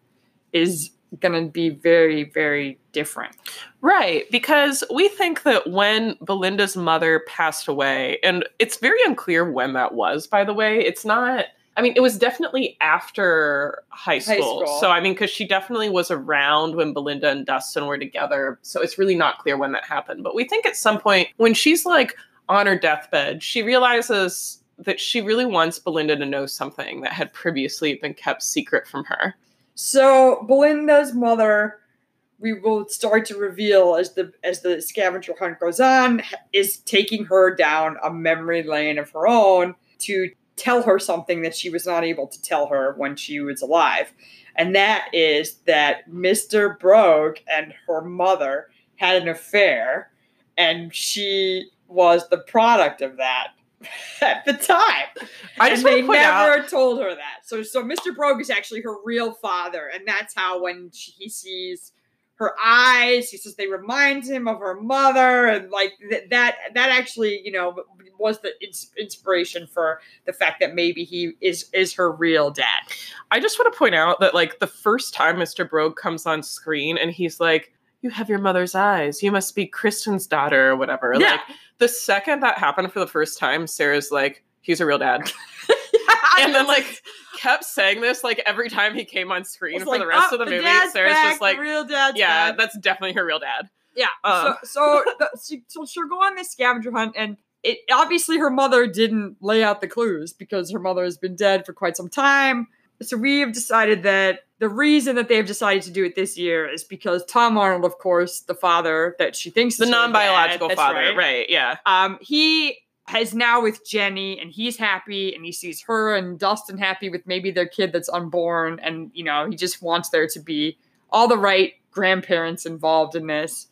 Speaker 1: is going to be very very different.
Speaker 2: Right, because we think that when Belinda's mother passed away, and it's very unclear when that was, by the way. It's not, I mean, it was definitely after high school.
Speaker 1: school.
Speaker 2: So, I mean, because she definitely was around when Belinda and Dustin were together. So, it's really not clear when that happened. But we think at some point when she's like on her deathbed, she realizes that she really wants Belinda to know something that had previously been kept secret from her.
Speaker 1: So Belinda's mother, we will start to reveal as the as the scavenger hunt goes on, is taking her down a memory lane of her own to tell her something that she was not able to tell her when she was alive. And that is that Mr. Brogue and her mother had an affair, and she was the product of that at the time.
Speaker 2: I just
Speaker 1: and they
Speaker 2: point out.
Speaker 1: never told her that. So, so Mr. Brogue is actually her real father, and that's how when she, he sees her eyes, he says they remind him of her mother, and like th- that. That actually, you know, was the ins- inspiration for the fact that maybe he is is her real dad.
Speaker 2: I just want to point out that like the first time Mr. Brogue comes on screen and he's like, "You have your mother's eyes. You must be Kristen's daughter or whatever."
Speaker 1: Yeah.
Speaker 2: Like the second that happened for the first time, Sarah's like, "He's a real dad," and then like kept saying this like every time he came on screen for
Speaker 1: like,
Speaker 2: the rest
Speaker 1: "Oh,
Speaker 2: of the movie. Sarah's
Speaker 1: back,
Speaker 2: just like,
Speaker 1: real dad.
Speaker 2: "Yeah,
Speaker 1: back."
Speaker 2: that's definitely her real dad."
Speaker 1: Yeah.
Speaker 2: Um.
Speaker 1: so so, the, so so she'll go on this scavenger hunt, and it obviously her mother didn't lay out the clues because her mother has been dead for quite some time. So we have decided that the reason that they've decided to do it this year is because Tom Arnold, of course, the father that she thinks
Speaker 2: The non-biological
Speaker 1: that's
Speaker 2: father,
Speaker 1: right.
Speaker 2: right? Yeah.
Speaker 1: Um, he is now with Jenny, and he's happy, and he sees her and Dustin happy with maybe their kid that's unborn, and you know he just wants there to be all the right grandparents involved in this.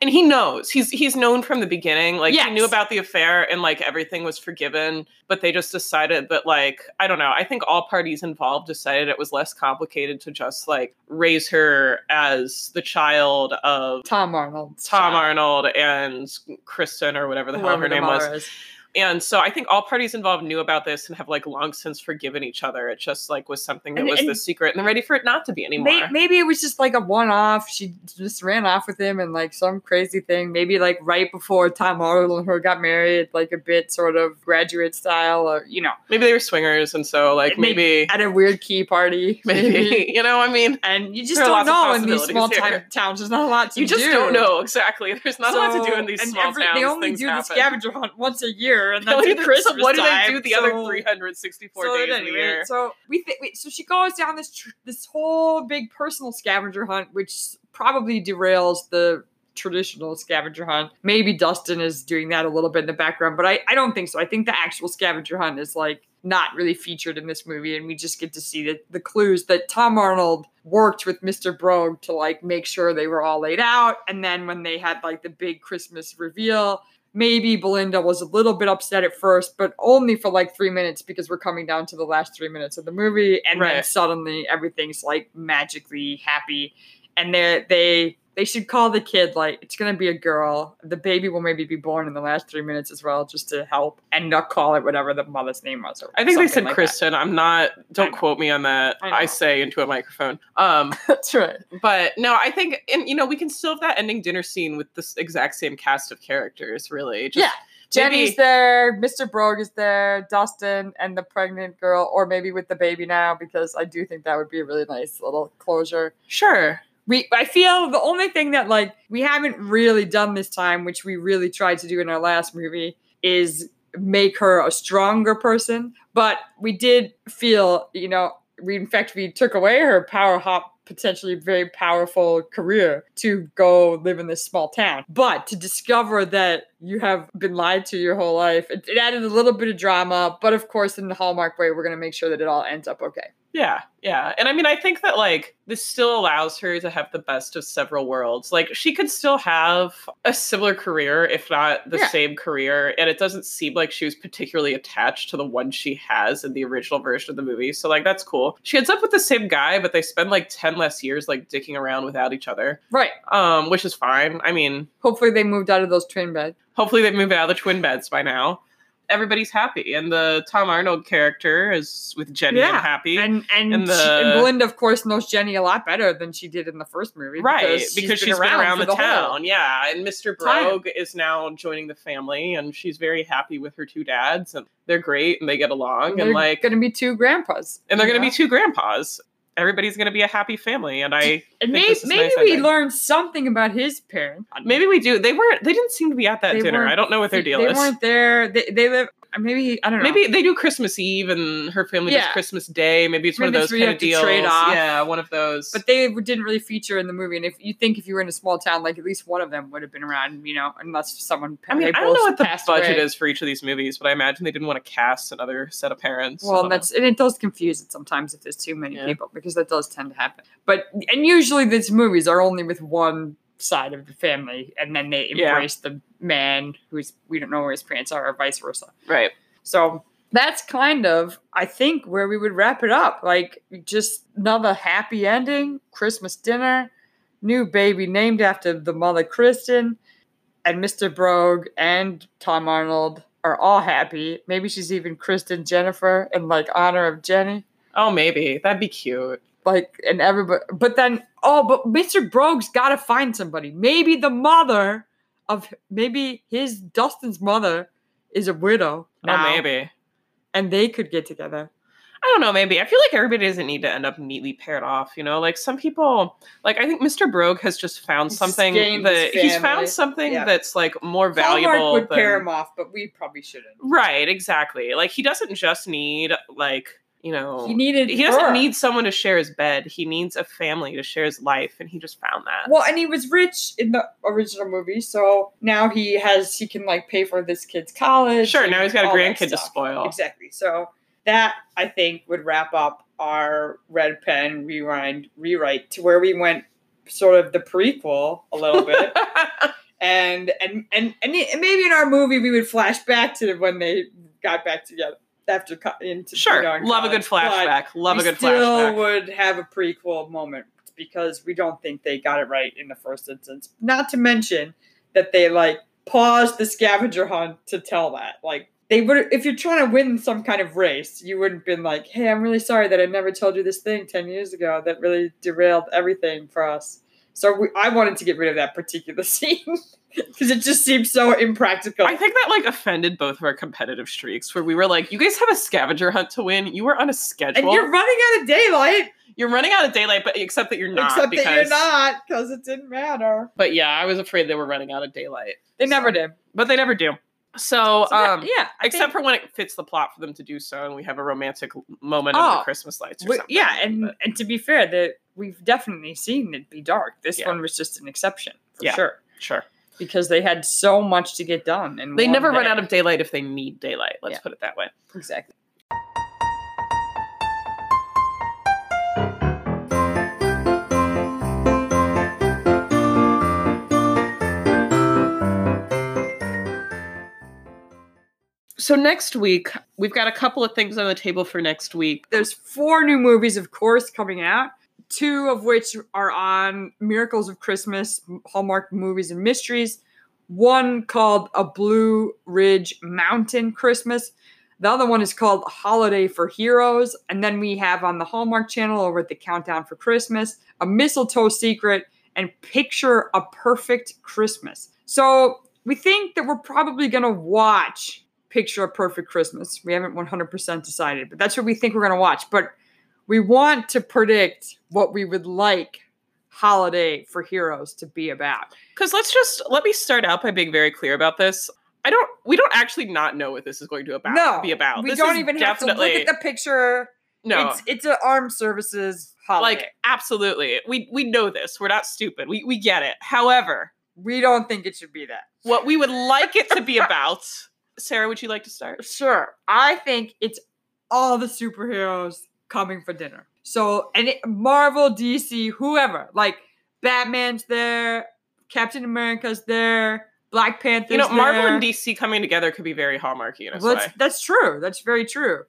Speaker 2: And he knows. He's he's known from the beginning. Like
Speaker 1: Yes.
Speaker 2: he knew about the affair and like everything was forgiven but they just decided that like i don't know. I think all parties involved decided it was less complicated to just like raise her as the child of
Speaker 1: Tom Arnold.
Speaker 2: tom arnold and kristen or whatever the hell her name was and so i think all parties involved knew about this and have like long since forgiven each other it just like was something that
Speaker 1: And-
Speaker 2: was
Speaker 1: and-
Speaker 2: the secret and they're ready for it not to be anymore
Speaker 1: Maybe, maybe it was just like a one-off. She just ran off with him and like some crazy thing. Maybe like right before Tom Arnold and her got married, like a bit sort of graduate style, or you know,
Speaker 2: maybe they were swingers and so like maybe
Speaker 1: at a weird key party,
Speaker 2: maybe you know i mean
Speaker 1: And you just don't know in these small towns. There's not a lot to do.
Speaker 2: you just
Speaker 1: do.
Speaker 2: don't know exactly. There's not a lot to do in these small
Speaker 1: every-
Speaker 2: towns.
Speaker 1: They only do
Speaker 2: happen.
Speaker 1: the scavenger hunt once a year, and
Speaker 2: They
Speaker 1: that's at Christmas
Speaker 2: so what do they do the other 364
Speaker 1: so
Speaker 2: days the year?
Speaker 1: So we th- wait, so she goes down this tr- this whole big personal scavenger hunt, which probably derails the traditional scavenger hunt. Maybe Dustin is doing that a little bit in the background, but I, I don't think so. I think the actual scavenger hunt is like not really featured in this movie, and we just get to see the, the clues that Tom Arnold worked with Mr. Brogue to like make sure they were all laid out. And then when they had like the big Christmas reveal, maybe Belinda was a little bit upset at first, but only for like three minutes because we're coming down to the last three minutes of the movie, and then suddenly everything's like magically happy, and they they they should call the kid like it's gonna be a girl. The baby will maybe be born in the last three minutes as well, just to help, and not call it whatever the mother's name was.
Speaker 2: I think they said
Speaker 1: like that.
Speaker 2: Kristen. I'm not. Don't quote me on that.
Speaker 1: I.
Speaker 2: I, say into a microphone. Um,
Speaker 1: That's right.
Speaker 2: but no, I think, and you know, we can still have that ending dinner scene with this exact same cast of characters. Really, just,
Speaker 1: Yeah. Jenny's
Speaker 2: maybe-
Speaker 1: there, Mr. Brogue is there, Dustin and the pregnant girl, or maybe with the baby now, because I do think that would be a really nice little closure.
Speaker 2: Sure.
Speaker 1: We I feel the only thing that like we haven't really done this time, which we really tried to do in our last movie, is make her a stronger person. But we did feel, you know, we in fact we took away her power hop potentially very powerful career to go live in this small town. But to discover that you have been lied to your whole life, it, it added a little bit of drama. But of course, in the Hallmark way, we're going to make sure that it all ends up okay.
Speaker 2: Yeah, yeah. And I mean, I think that like this still allows her to have the best of several worlds. Like she could still have a similar career, if not the
Speaker 1: Yeah.
Speaker 2: same career. And it doesn't seem like she was particularly attached to the one she has in the original version of the movie. So like that's cool. She ends up with the same guy, but they spend like 10 less years like dicking around without each other.
Speaker 1: Right.
Speaker 2: Um, which is fine. I mean,
Speaker 1: Hopefully, they moved out of those twin beds.
Speaker 2: Hopefully they move out of the twin beds by now. everybody's happy. And the Tom Arnold character is with Jenny and happy.
Speaker 1: And and,
Speaker 2: And
Speaker 1: she-
Speaker 2: the-
Speaker 1: and Belinda, of course, knows Jenny a lot better than she did in the first movie,
Speaker 2: right,
Speaker 1: she's
Speaker 2: because she's been around the,
Speaker 1: whole-
Speaker 2: town. Yeah. And Mr.
Speaker 1: time.
Speaker 2: Is now joining the family and she's very happy with her two dads and they're great and they get along
Speaker 1: They're
Speaker 2: and like
Speaker 1: going to be two grandpas,
Speaker 2: and they're gonna be two grandpas. Everybody's gonna be a happy family, and I
Speaker 1: And maybe, maybe
Speaker 2: nice
Speaker 1: we
Speaker 2: ending.
Speaker 1: learned something about his parents.
Speaker 2: maybe we do. They weren't. They didn't seem to be at that
Speaker 1: They
Speaker 2: dinner. I don't know what their deal
Speaker 1: they
Speaker 2: is.
Speaker 1: They weren't there. They, they live. Maybe I don't know.
Speaker 2: Maybe they do Christmas Eve and her family does Christmas Day. Maybe it's one of those kind of deals.
Speaker 1: trade off.
Speaker 2: Yeah, one of those.
Speaker 1: But they didn't really feature in the movie. And if you think if you were in a small town, like at least one of them would have been around, you know, unless someone.
Speaker 2: I mean, I don't know what the budget
Speaker 1: away.
Speaker 2: is for each of these movies, but I imagine they didn't want to cast another set of parents.
Speaker 1: Well,
Speaker 2: don't
Speaker 1: that's and it does confuse it sometimes if there's too many
Speaker 2: Yeah.
Speaker 1: people because that does tend to happen. But and usually these movies are only with one side of the family, and then they
Speaker 2: Yeah.
Speaker 1: embrace the man who's we don't know where his parents are, or vice versa.
Speaker 2: right.
Speaker 1: So that's kind of, I think, where we would wrap it up. Like, just another happy ending, Christmas dinner, new baby named after the mother, Kristen, and Mr. Brogue and Tom Arnold are all happy. Maybe she's even Kristen Jennifer in like honor of Jenny.
Speaker 2: Oh, maybe that'd be cute.
Speaker 1: Like, and everybody, but then, oh, but Mr. Brogue's got to find somebody. Maybe the mother of, maybe his, Dustin's mother is a widow. now,
Speaker 2: Oh, maybe.
Speaker 1: And they could get together.
Speaker 2: I don't know, maybe. I feel like everybody doesn't need to end up neatly paired off, you know? Like some people like I think Mr. Brogue has just found
Speaker 1: He's
Speaker 2: something
Speaker 1: gained
Speaker 2: that
Speaker 1: his
Speaker 2: he's found something
Speaker 1: Yeah.
Speaker 2: that's like more
Speaker 1: Hallmark
Speaker 2: valuable
Speaker 1: would
Speaker 2: than,
Speaker 1: pair him off, but we probably shouldn't.
Speaker 2: Right, exactly. Like he doesn't just need like, you know,
Speaker 1: He needed.
Speaker 2: he doesn't
Speaker 1: her.
Speaker 2: need someone to share his bed. He needs a family to share his life and he just found that.
Speaker 1: Well, and he was rich in the original movie, so now he has he can like pay for this kid's college.
Speaker 2: sure, now he's got a grandkid to spoil.
Speaker 1: Exactly. So that I think would wrap up our red pen rewind rewrite to where we went sort of the prequel a little bit. and and and and, and maybe in our movie we would flash back to when they got back together after into
Speaker 2: sure,
Speaker 1: you know, in
Speaker 2: love a good flashback. Love a good
Speaker 1: still
Speaker 2: flashback.
Speaker 1: would have a prequel moment because we don't think they got it right in the first instance. Not to mention that they like paused the scavenger hunt to tell that. Like they would if you're trying to win some kind of race, you wouldn't been like, "Hey, I'm really sorry that I never told you this thing 10 years ago that really derailed everything for us." So we, I wanted to get rid of that particular scene because it just seemed so impractical.
Speaker 2: I think that like offended both of our competitive streaks where we were like, you guys have a scavenger hunt to win. You are on a schedule.
Speaker 1: and you're running out of daylight,
Speaker 2: You're running out of daylight, but except that you're not.
Speaker 1: except
Speaker 2: because,
Speaker 1: that you're not because it didn't matter.
Speaker 2: But yeah, I was afraid they were running out of daylight.
Speaker 1: They never did.
Speaker 2: But they never do. So,
Speaker 1: So that-
Speaker 2: um,
Speaker 1: yeah, I
Speaker 2: except
Speaker 1: think-
Speaker 2: for when it fits the plot for them to do so, and we have a romantic moment of the
Speaker 1: Oh,
Speaker 2: Christmas lights or
Speaker 1: we-
Speaker 2: something.
Speaker 1: yeah, and
Speaker 2: but-
Speaker 1: and to be fair, that we've definitely seen it be dark. This
Speaker 2: Yeah.
Speaker 1: one was just an exception for
Speaker 2: Yeah.
Speaker 1: sure
Speaker 2: sure,
Speaker 1: because they had so much to get done, and
Speaker 2: they never run out of daylight if they need daylight. Let's
Speaker 1: Yeah.
Speaker 2: put it that way.
Speaker 1: exactly.
Speaker 2: So next week we've got a couple of things on the table for next week.
Speaker 1: There's four new movies, of course, coming out. Two of which are on Miracles of Christmas, Hallmark movies and mysteries. One called A Blue Ridge Mountain Christmas. The other one is called Holiday for Heroes. And then we have on the Hallmark channel over at the Countdown for Christmas, A Mistletoe Secret, and Picture a Perfect Christmas. So we think that we're probably going to watch Picture a Perfect Christmas. We haven't 100% decided, but that's what we think we're going to watch. But we want to predict what we would like Holiday for Heroes to be about.
Speaker 2: Because let's just let me start out by being very clear about this. I don't. We don't actually not know what this is going to about,
Speaker 1: no,
Speaker 2: be about.
Speaker 1: We
Speaker 2: This
Speaker 1: don't
Speaker 2: is
Speaker 1: even have to look at the picture.
Speaker 2: no.
Speaker 1: It's it's an armed services holiday.
Speaker 2: like absolutely, we we know this. We're not stupid. We we get it. However,
Speaker 1: we don't think it should be that.
Speaker 2: what we would like it to be about. Sarah, would you like to start?
Speaker 1: Sure. I think it's all the superheroes coming for dinner. So, and it, Marvel, DC, whoever, like Batman's there, Captain America's there, Black Panther's
Speaker 2: You know, Marvel
Speaker 1: there.
Speaker 2: and DC coming together could be very hallmarky in a
Speaker 1: Well, that's, that's true. That's very true.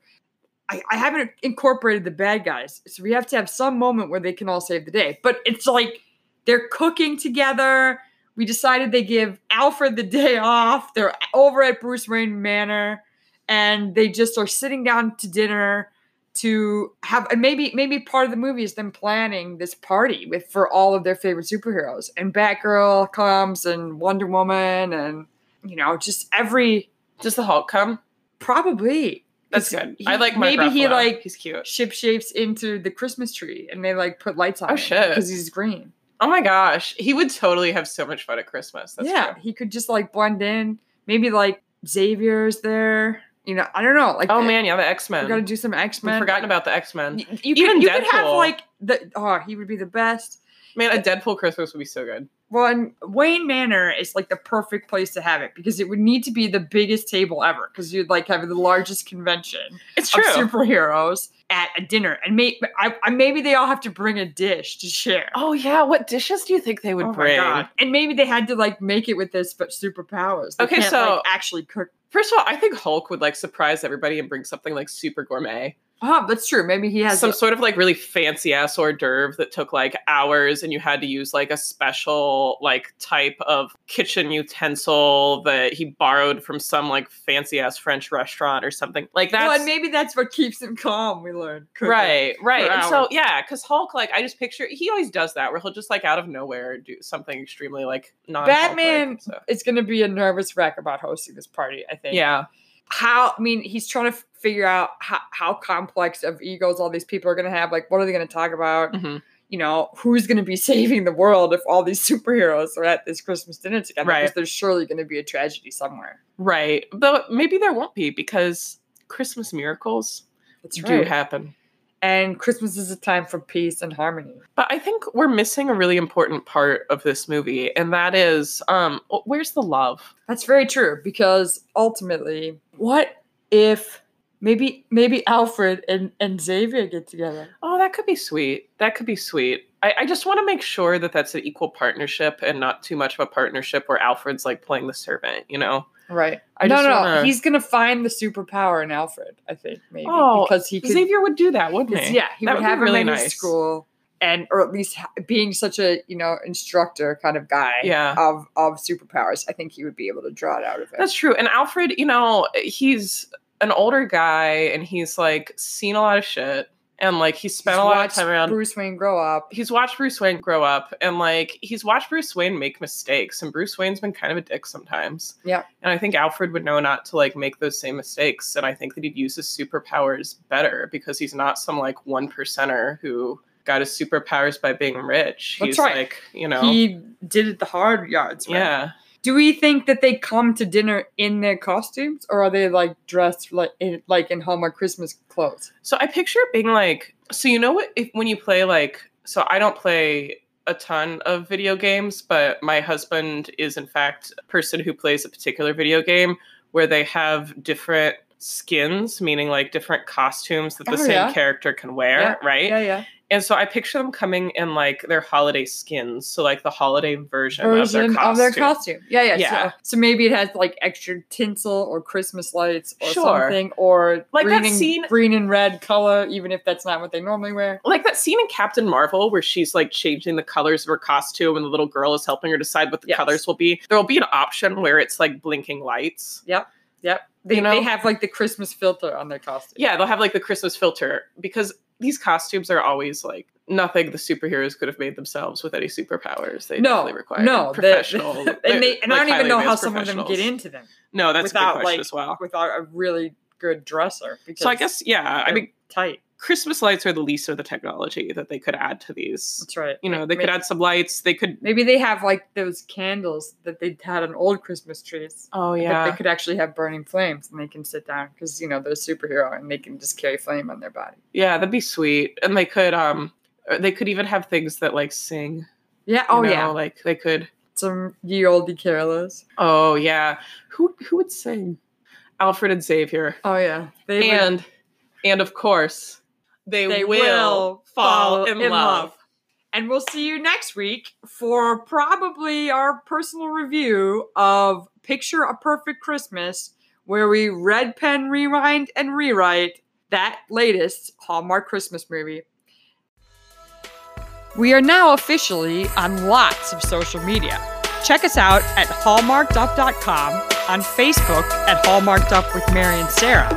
Speaker 1: I, I haven't incorporated the bad guys, so we have to have some moment where they can all save the day. But it's like they're cooking together. We decided they give Alfred the day off. They're over at Bruce Wayne Manor, and they just are sitting down to dinner to have and maybe maybe part of the movie is them planning this party with for all of their favorite superheroes and Batgirl comes and Wonder Woman and you know just every
Speaker 2: Does the Hulk come?
Speaker 1: probably
Speaker 2: that's good.
Speaker 1: he-
Speaker 2: I like Mark
Speaker 1: maybe he like
Speaker 2: he's cute.
Speaker 1: ship shapes into the Christmas tree and they like put lights on
Speaker 2: Oh, shit.
Speaker 1: because he's green.
Speaker 2: Oh my gosh, he would totally have so much fun at Christmas. That's
Speaker 1: yeah,
Speaker 2: true.
Speaker 1: he could just like blend in. Maybe like Xavier's there. You know, I don't know. Like,
Speaker 2: Oh
Speaker 1: the-
Speaker 2: man, yeah, the X Men.
Speaker 1: we gotta do some X Men.
Speaker 2: We've forgotten about the X Men.
Speaker 1: You, you
Speaker 2: Even
Speaker 1: could, you could have like the oh, he would be the best.
Speaker 2: Man, a Deadpool Christmas would be so good.
Speaker 1: Well, and Wayne Manor is like the perfect place to have it because it would need to be the biggest table ever because you'd like have the largest convention
Speaker 2: It's
Speaker 1: of
Speaker 2: true.
Speaker 1: superheroes at a dinner, and maybe I, I, maybe they all have to bring a dish to share.
Speaker 2: oh yeah, what dishes do you think they would
Speaker 1: Oh
Speaker 2: bring?
Speaker 1: God. And maybe they had to like make it with this, but superpowers. They
Speaker 2: Okay, so-
Speaker 1: like, actually cook.
Speaker 2: First of all, I think Hulk would like surprise everybody and bring something like super gourmet.
Speaker 1: Oh, that's true. Maybe he has
Speaker 2: some
Speaker 1: a-
Speaker 2: sort of like really fancy ass hors d'oeuvre that took like hours and you had to use like a special like type of kitchen utensil that he borrowed from some like fancy ass French restaurant or something. Like
Speaker 1: well, and maybe that's what keeps him calm. We learned cooking.
Speaker 2: right, right. And so yeah, because Hulk, like I just picture he always does that where he'll just like out of nowhere do something extremely like non
Speaker 1: Batman
Speaker 2: So.
Speaker 1: is going to be a nervous wreck about hosting this party. I think.
Speaker 2: Yeah,
Speaker 1: How? I mean, he's trying to figure out how, how complex of egos all these people are going to have. Like, what are they going to talk about?
Speaker 2: Mhm.
Speaker 1: You know, who's going to be saving the world if all these superheroes are at this Christmas dinner together?
Speaker 2: Right.
Speaker 1: Because there's surely going to be a tragedy somewhere.
Speaker 2: right. But maybe there won't be because Christmas miracles
Speaker 1: That's
Speaker 2: do
Speaker 1: right.
Speaker 2: happen.
Speaker 1: and Christmas is a time for peace and harmony.
Speaker 2: But I think we're missing a really important part of this movie, and that is, um, where's the love?
Speaker 1: That's very true because ultimately, what if maybe maybe Alfred and, and Xavier get together?
Speaker 2: Oh, that could be sweet. That could be sweet. I, I just want to make sure that that's an equal partnership and not too much of a partnership where Alfred's like playing the servant. You know?
Speaker 1: Right.
Speaker 2: I
Speaker 1: no,
Speaker 2: just
Speaker 1: no,
Speaker 2: wanna-
Speaker 1: he's gonna find the superpower in Alfred. I think maybe
Speaker 2: Oh,
Speaker 1: because he could.
Speaker 2: Xavier would do that, wouldn't he?
Speaker 1: yeah, he
Speaker 2: That
Speaker 1: would
Speaker 2: would
Speaker 1: have
Speaker 2: really
Speaker 1: him in his
Speaker 2: nice.
Speaker 1: school, and or at least ha- being such a you know instructor kind of guy.
Speaker 2: Yeah.
Speaker 1: Of of superpowers, I think he would be able to draw it out of it.
Speaker 2: That's true. And Alfred, you know, he's an older guy and he's like seen a lot of shit and like he spent
Speaker 1: He's
Speaker 2: a lot of time around.
Speaker 1: Bruce Wayne grow up.
Speaker 2: he's watched Bruce Wayne grow up and like he's watched Bruce Wayne make mistakes and Bruce Wayne's been kind of a dick sometimes.
Speaker 1: Yeah.
Speaker 2: And I think Alfred would know not to like make those same mistakes and I think that he'd use his superpowers better because he's not some like one percenter who got his superpowers by being rich.
Speaker 1: That's
Speaker 2: he's
Speaker 1: right.
Speaker 2: like, you know,
Speaker 1: He did it the hard yards. way.
Speaker 2: yeah.
Speaker 1: Do we think that they come to dinner in their costumes, or are they like dressed like in, like in Hallmark Christmas clothes?
Speaker 2: So I picture it being like, so you know what? If when you play like, so I don't play a ton of video games, but my husband is in fact a person who plays a particular video game where they have different skins, meaning like different costumes that the
Speaker 1: Oh,
Speaker 2: same
Speaker 1: yeah.
Speaker 2: character can wear, right?
Speaker 1: Yeah, yeah.
Speaker 2: And so I picture them coming in like their holiday skins, so like the holiday version,
Speaker 1: Version
Speaker 2: of their costume.
Speaker 1: of their costume. Yeah, yeah.
Speaker 2: Yeah.
Speaker 1: So, so maybe it has like extra tinsel or Christmas lights or
Speaker 2: Sure.
Speaker 1: something, or
Speaker 2: Like
Speaker 1: green
Speaker 2: that
Speaker 1: and,
Speaker 2: scene-
Speaker 1: green and red color, even if that's not what they normally wear.
Speaker 2: like that scene in Captain Marvel where she's like changing the colors of her costume and the little girl is helping her decide what the
Speaker 1: Yes.
Speaker 2: colors will be. There will be an option where it's like blinking lights.
Speaker 1: Yep. They,
Speaker 2: You know?
Speaker 1: they have like the Christmas filter on their costume.
Speaker 2: Yeah, they'll have like the Christmas filter because these costumes are always like nothing the superheroes could have made themselves with any superpowers. They
Speaker 1: No,
Speaker 2: definitely require
Speaker 1: no, the-
Speaker 2: professional.
Speaker 1: and they and I don't even know how some of them get into them
Speaker 2: No, that's a
Speaker 1: without,
Speaker 2: good question
Speaker 1: like,
Speaker 2: as well.
Speaker 1: without a really good dresser. Because
Speaker 2: So I guess yeah, I mean
Speaker 1: tight.
Speaker 2: Christmas lights are the least of the technology that they could add to these.
Speaker 1: That's right.
Speaker 2: You know, they
Speaker 1: May-
Speaker 2: could add some lights. They could.
Speaker 1: Maybe they have like those candles that they had on old Christmas trees.
Speaker 2: Oh
Speaker 1: That they could actually have burning flames and they can sit down because you know they're a superhero and they can just carry flame on their body.
Speaker 2: Yeah, that'd be sweet. And they could um uh, they could even have things that like sing.
Speaker 1: Yeah.
Speaker 2: you
Speaker 1: Oh
Speaker 2: know,
Speaker 1: yeah.
Speaker 2: Like they could
Speaker 1: Some ye olde carolers.
Speaker 2: Oh yeah. Who who would sing? Alfred and Xavier.
Speaker 1: Oh yeah. They would-
Speaker 2: And of course they,
Speaker 1: they
Speaker 2: will, fall in, love.
Speaker 1: And we'll see you next week for probably our personal review of Picture a Perfect Christmas, where we red pen rewind and rewrite that latest Hallmark Christmas movie. We are now officially on lots of social media. Check us out at hallmarkedup.com, on Facebook at Hallmarked Up with Mary and Sarah,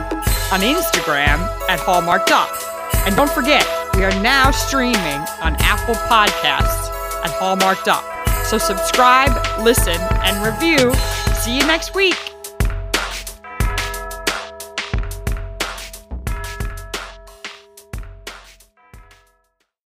Speaker 1: on Instagram at Hallmark Up. And don't forget, we are now streaming on Apple Podcasts at Hallmark Up. So subscribe, listen, and review. See you next week.